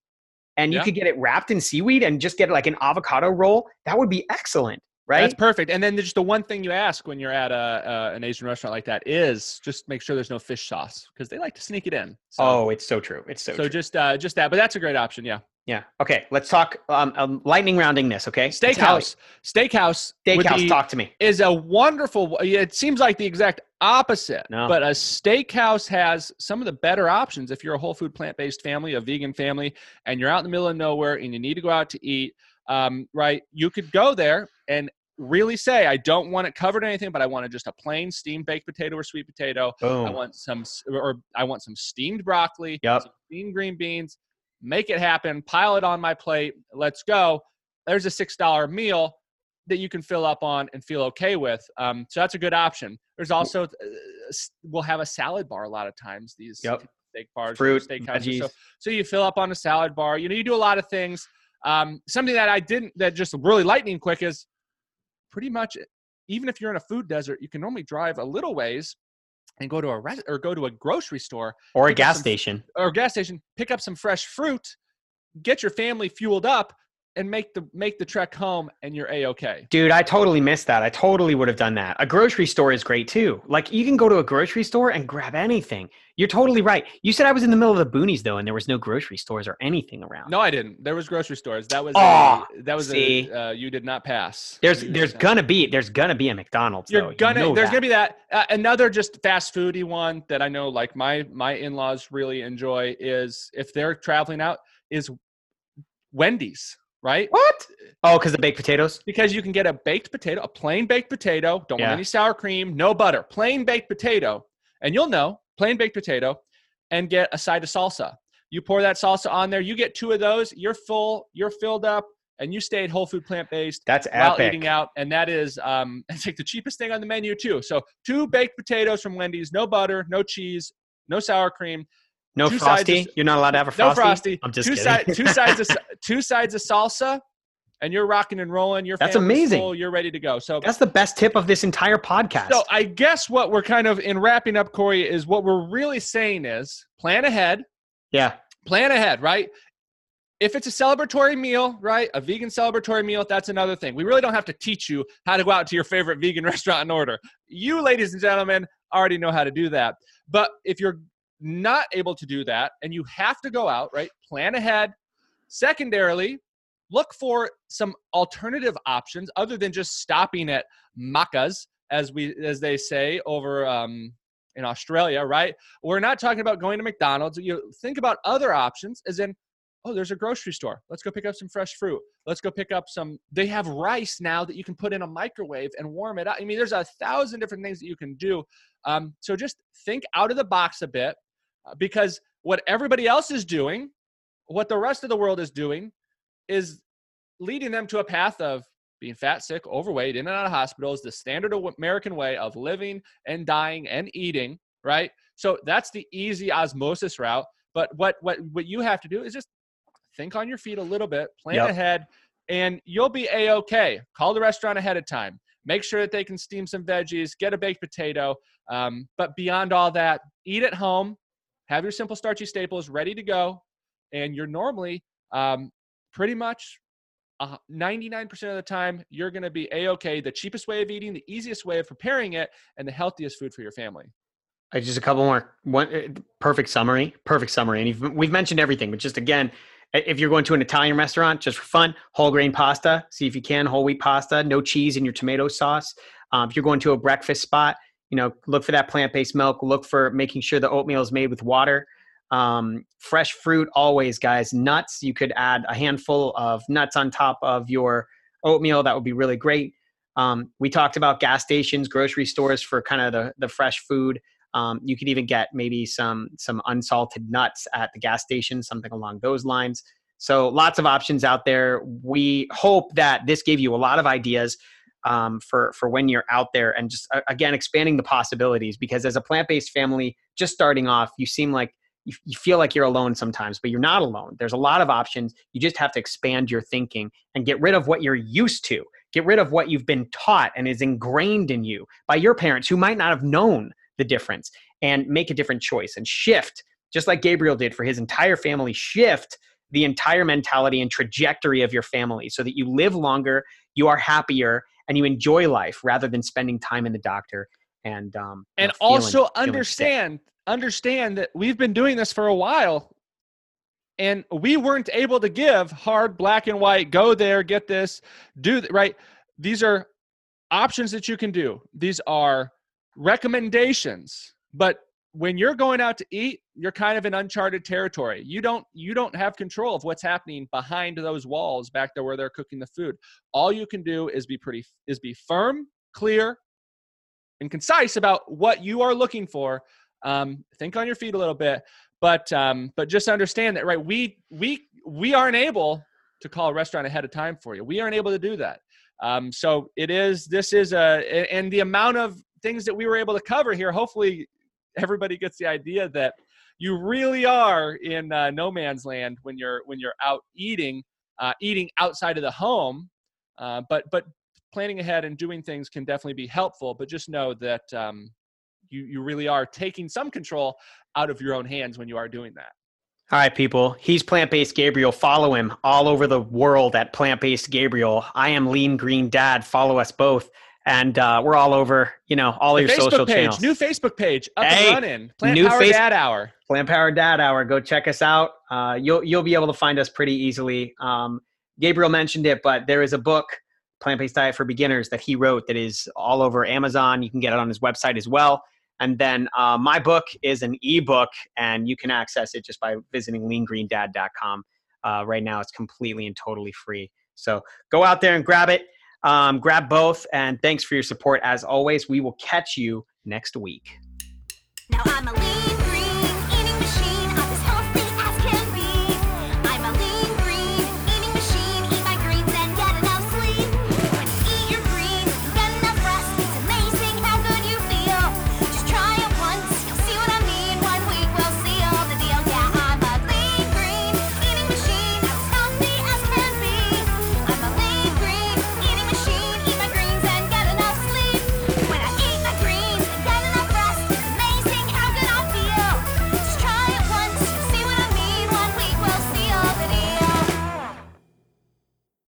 and you Yeah. could get it wrapped in seaweed and just get like an avocado roll. That would be excellent, right? That's perfect. And then there's just the one thing you ask when you're at a, uh, an Asian restaurant like that is just make sure there's no fish sauce because they like to sneak it in. So, oh, it's so true. It's so, so true. just uh, just that. But that's a great option. Yeah. Yeah. Okay, let's talk um, um lightning rounding this, okay? Steakhouse. Steakhouse. Steakhouse, be- talk to me. is a wonderful it seems like the exact opposite No. but a steakhouse has some of the better options if you're a whole food plant-based family a vegan family and you're out in the middle of nowhere and you need to go out to eat um, right you could go there and really say i don't want it covered in anything but i want just a plain steamed baked potato or sweet potato i want some or i want some steamed broccoli Yep. some steamed green beans make it happen pile it on my plate let's go there's a six dollar meal that you can fill up on and feel okay with. Um, so that's a good option. There's also uh, we'll have a salad bar a lot of times. These Yep. steak bars, Fruit, steakhouses. So, so you fill up on a salad bar. You know, you do a lot of things. Um, something that I didn't that just really lightning quick is pretty much even if you're in a food desert, you can normally drive a little ways and go to a res- or go to a grocery store Or a gas some- station. or gas station, pick up some fresh fruit, get your family fueled up, and make the make the trek home, and you're a okay. Dude, I totally missed that. I totally would have done that. A grocery store is great too. Like you can go to a grocery store and grab anything. You're totally right. You said I was in the middle of the boonies though, and there was no grocery stores or anything around. No, I didn't. There was grocery stores. That was Aw, a, that was see? a, uh, you did not pass. There's there's gonna be there's gonna be a McDonald's. you're though. Gonna know there's that. gonna be that uh, another just fast foody one that I know like my my in-laws really enjoy is if they're traveling out is Wendy's, right? what? Oh, because the baked potatoes. because you can get a baked potato, a plain baked potato, don't Yeah. want any sour cream, no butter, plain baked potato, and you'll know, plain baked potato, and get a side of salsa. You pour that salsa on there, you get two of those, you're full, you're filled up, and you stayed whole food plant based That's while epic. eating out. And that is um it's like the cheapest thing on the menu too. So two baked potatoes from Wendy's, no butter, no cheese, no sour cream, No two frosty. of- You're not allowed to have a frosty. no frosty. I'm just two kidding. si- two sides of two sides of salsa, and you're rocking and rolling. Your That's amazing. full, you're ready to go. So, That's the best tip of this entire podcast. so I guess what we're kind of in wrapping up, Corey, is what we're really saying is plan ahead. yeah. Plan ahead, right? If it's a celebratory meal, right, a vegan celebratory meal, that's another thing. We really don't have to teach you how to go out to your favorite vegan restaurant and order. You, ladies and gentlemen, already know how to do that. But if you're not able to do that and you have to go out, right, plan ahead. Secondarily, look for some alternative options other than just stopping at Maccas, as we as they say over um, in Australia, right? We're not talking about going to McDonald's. You think about other options, as in, oh, there's a grocery store. Let's go pick up some fresh fruit. Let's go pick up some. They have rice now that you can put in a microwave and warm it up. I mean, there's a thousand different things that you can do. Um, so just think out of the box a bit, because what everybody else is doing, what the rest of the world is doing, is leading them to a path of being fat, sick, overweight, in and out of hospitals, the standard American way of living and dying and eating, right? So that's the easy osmosis route. But what what what you have to do is just think on your feet a little bit, plan Yep. ahead, and you'll be a okay. Call the restaurant ahead of time. Make sure that they can steam some veggies, get a baked potato. Um, but beyond all that, eat at home. Have your simple starchy staples ready to go, and you're normally um, pretty much uh, 99% of the time you're going to be a-okay the cheapest way of eating the easiest way of preparing it and the healthiest food for your family Uh, just a couple more. One uh, perfect summary. Perfect summary. And we've mentioned everything, but just again, if you're going to an Italian restaurant, just for fun, whole grain pasta. See if you can whole wheat pasta. No cheese in your tomato sauce. Um, if you're going to a breakfast spot, you know, look for that plant based milk. Look for making sure the oatmeal is made with water. Um, fresh fruit always, guys. Nuts, you could add a handful of nuts on top of your oatmeal. That would be really great. Um, we talked about gas stations, grocery stores for kind of the, the fresh food. Um, you could even get maybe some some unsalted nuts at the gas station, something along those lines. So lots of options out there. We hope that this gave you a lot of ideas um, for for when you're out there, and just again expanding the possibilities. Because as a plant based family, just starting off, you seem like you, you feel like you're alone sometimes, but you're not alone. There's a lot of options. You just have to expand your thinking and get rid of what you're used to. Get rid of what you've been taught and is ingrained in you by your parents who might not have known the difference and make a different choice and shift, just like Gabriel did for his entire family, shift the entire mentality and trajectory of your family so that you live longer, you are happier, and you enjoy life rather than spending time in the doctor and um, and feeling, also feeling understand understand that we've been doing this for a while and we weren't able to give hard black and white go there get this do th- right? These are options that you can do. These are recommendations but when you're going out to eat you're kind of in uncharted territory. You don't you don't have control of what's happening behind those walls back there where they're cooking the food. All you can do is be pretty is be firm clear and concise about what you are looking for. Um, think on your feet a little bit but um, but just understand that right we we we aren't able to call a restaurant ahead of time for you. We aren't able to do that. Um, so it is this is a and the amount of things that we were able to cover here hopefully everybody gets the idea that you really are in uh, no man's land when you're when you're out eating uh, eating outside of the home uh, but but planning ahead and doing things can definitely be helpful but just know that um, you you really are taking some control out of your own hands when you are doing that All right, people. He's Plant Based Gabriel. Follow him all over the world at Plant Based Gabriel. I am Lean Green Dad. Follow us both. And uh, we're all over, you know, all The your Facebook social page, channels. new Facebook page, up Hey, and running. Plant new Power face- Dad Hour. Plant Power Dad Hour. Go check us out. Uh, you'll you'll be able to find us pretty easily. Um, Gabriel mentioned it, but there is a book, Plant Based Diet for Beginners, that he wrote that is all over Amazon. You can get it on his website as well. And then uh, my book is an ebook, and you can access it just by visiting leangreendad.com. Uh, right now, it's completely and totally free. So go out there and grab it. Um, grab both, and thanks for your support as always. We will catch you next week.